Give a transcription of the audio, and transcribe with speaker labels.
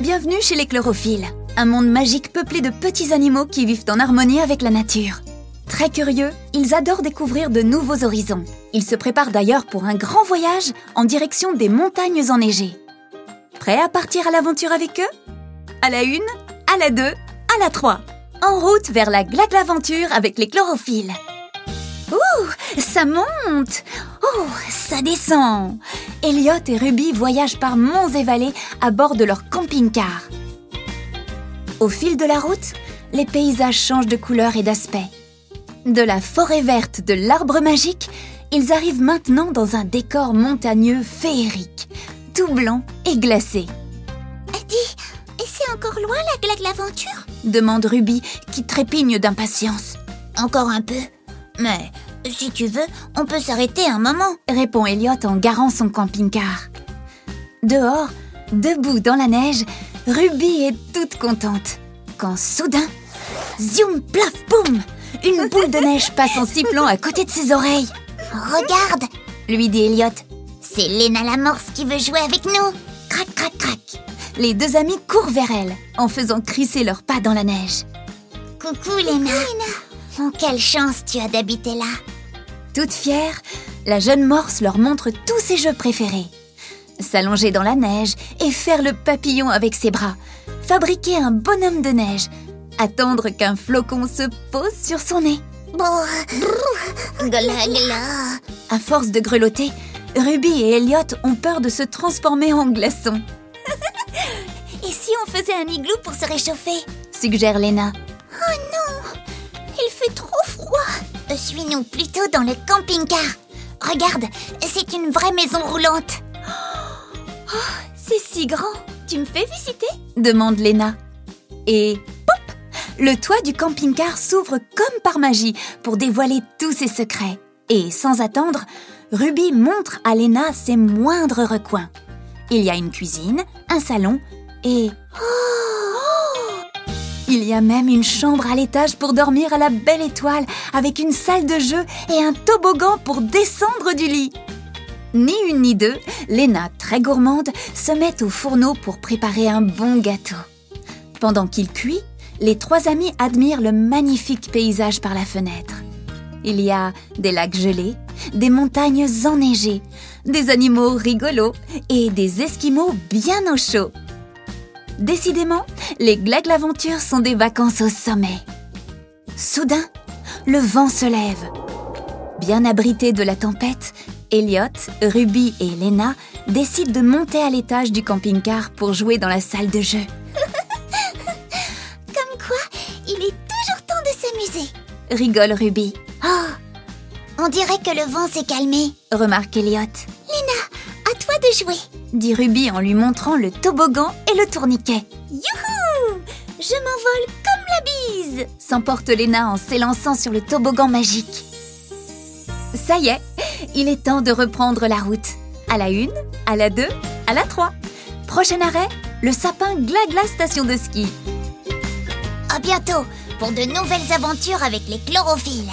Speaker 1: Bienvenue chez les chlorophyles, un monde magique peuplé de petits animaux qui vivent en harmonie avec la nature. Très curieux, ils adorent découvrir de nouveaux horizons. Ils se préparent d'ailleurs pour un grand voyage en direction des montagnes enneigées. Prêts à partir à l'aventure avec eux? À la une, à la deux, à la trois. En route vers la glaglaventure avec les chlorophylles. Ça monte Oh, ça descend Elliot et Ruby voyagent par monts et vallées à bord de leur camping-car. Au fil de la route, les paysages changent de couleur et d'aspect. De la forêt verte de l'arbre magique, ils arrivent maintenant dans un décor montagneux féerique, tout blanc et glacé.
Speaker 2: Dis, et c'est encore loin la glague l'aventure?
Speaker 1: demande Ruby, qui trépigne d'impatience.
Speaker 2: Encore un peu. Mais si tu veux, on peut s'arrêter un moment.
Speaker 1: Répond Elliot en garant son camping-car. Dehors, debout dans la neige, Ruby est toute contente. Quand soudain, zium, plaf, boum Une boule de neige passe en sifflant à côté de ses oreilles.
Speaker 2: Regarde,
Speaker 1: Lui dit Elliot.
Speaker 2: c'est Léna Lamorce qui veut jouer avec nous. Crac, crac, crac.
Speaker 1: Les deux amis courent vers elle en faisant crisser leurs pas dans la neige.
Speaker 2: Coucou Léna. Quelle chance tu as d'habiter là.
Speaker 1: Toute fière, la jeune morse leur montre tous ses jeux préférés. S'allonger dans la neige et faire le papillon avec ses bras. Fabriquer un bonhomme de neige. Attendre qu'un flocon se pose sur son nez. À force de grelotter, Ruby et Elliot ont peur de se transformer en glaçons,
Speaker 2: Et si on faisait un igloo pour se réchauffer?
Speaker 1: Suggère Lena.
Speaker 2: Fait trop froid. Euh, Suis-nous plutôt dans le camping-car. Regarde, c'est une vraie maison roulante.
Speaker 1: C'est si grand, tu me fais visiter? Demande Lena. Et pop Le toit du camping-car s'ouvre comme par magie pour dévoiler tous ses secrets. Et sans attendre, Ruby montre à Lena ses moindres recoins. Il y a une cuisine, un salon et... Il y a même une chambre à l'étage pour dormir à la belle étoile avec une salle de jeu et un toboggan pour descendre du lit. Ni une ni deux, Léna, très gourmande, se met au fourneau pour préparer un bon gâteau. Pendant qu'il cuit, les trois amis admirent le magnifique paysage par la fenêtre. Il y a des lacs gelés, des montagnes enneigées, des animaux rigolos et des esquimaux bien au chaud. Décidément, les Glagues l'aventure sont des vacances au sommet. Soudain, le vent se lève. Bien abrités de la tempête, Elliot, Ruby et Lena décident de monter à l'étage du camping-car pour jouer dans la salle de jeu.
Speaker 2: Comme quoi, il est toujours temps de s'amuser.
Speaker 1: Rigole Ruby,
Speaker 2: Oh, on dirait que le vent s'est calmé.
Speaker 1: remarque Elliot,
Speaker 2: jouer.
Speaker 1: dit Ruby en lui montrant le toboggan et le tourniquet.
Speaker 2: Youhou Je m'envole comme la bise.
Speaker 1: S'emporte Lena en s'élançant sur le toboggan magique. Ça y est, il est temps de reprendre la route. À la une, à la deux, à la trois. Prochain arrêt, le sapin Glagla station de ski.
Speaker 2: À bientôt pour de nouvelles aventures avec les chlorophylles.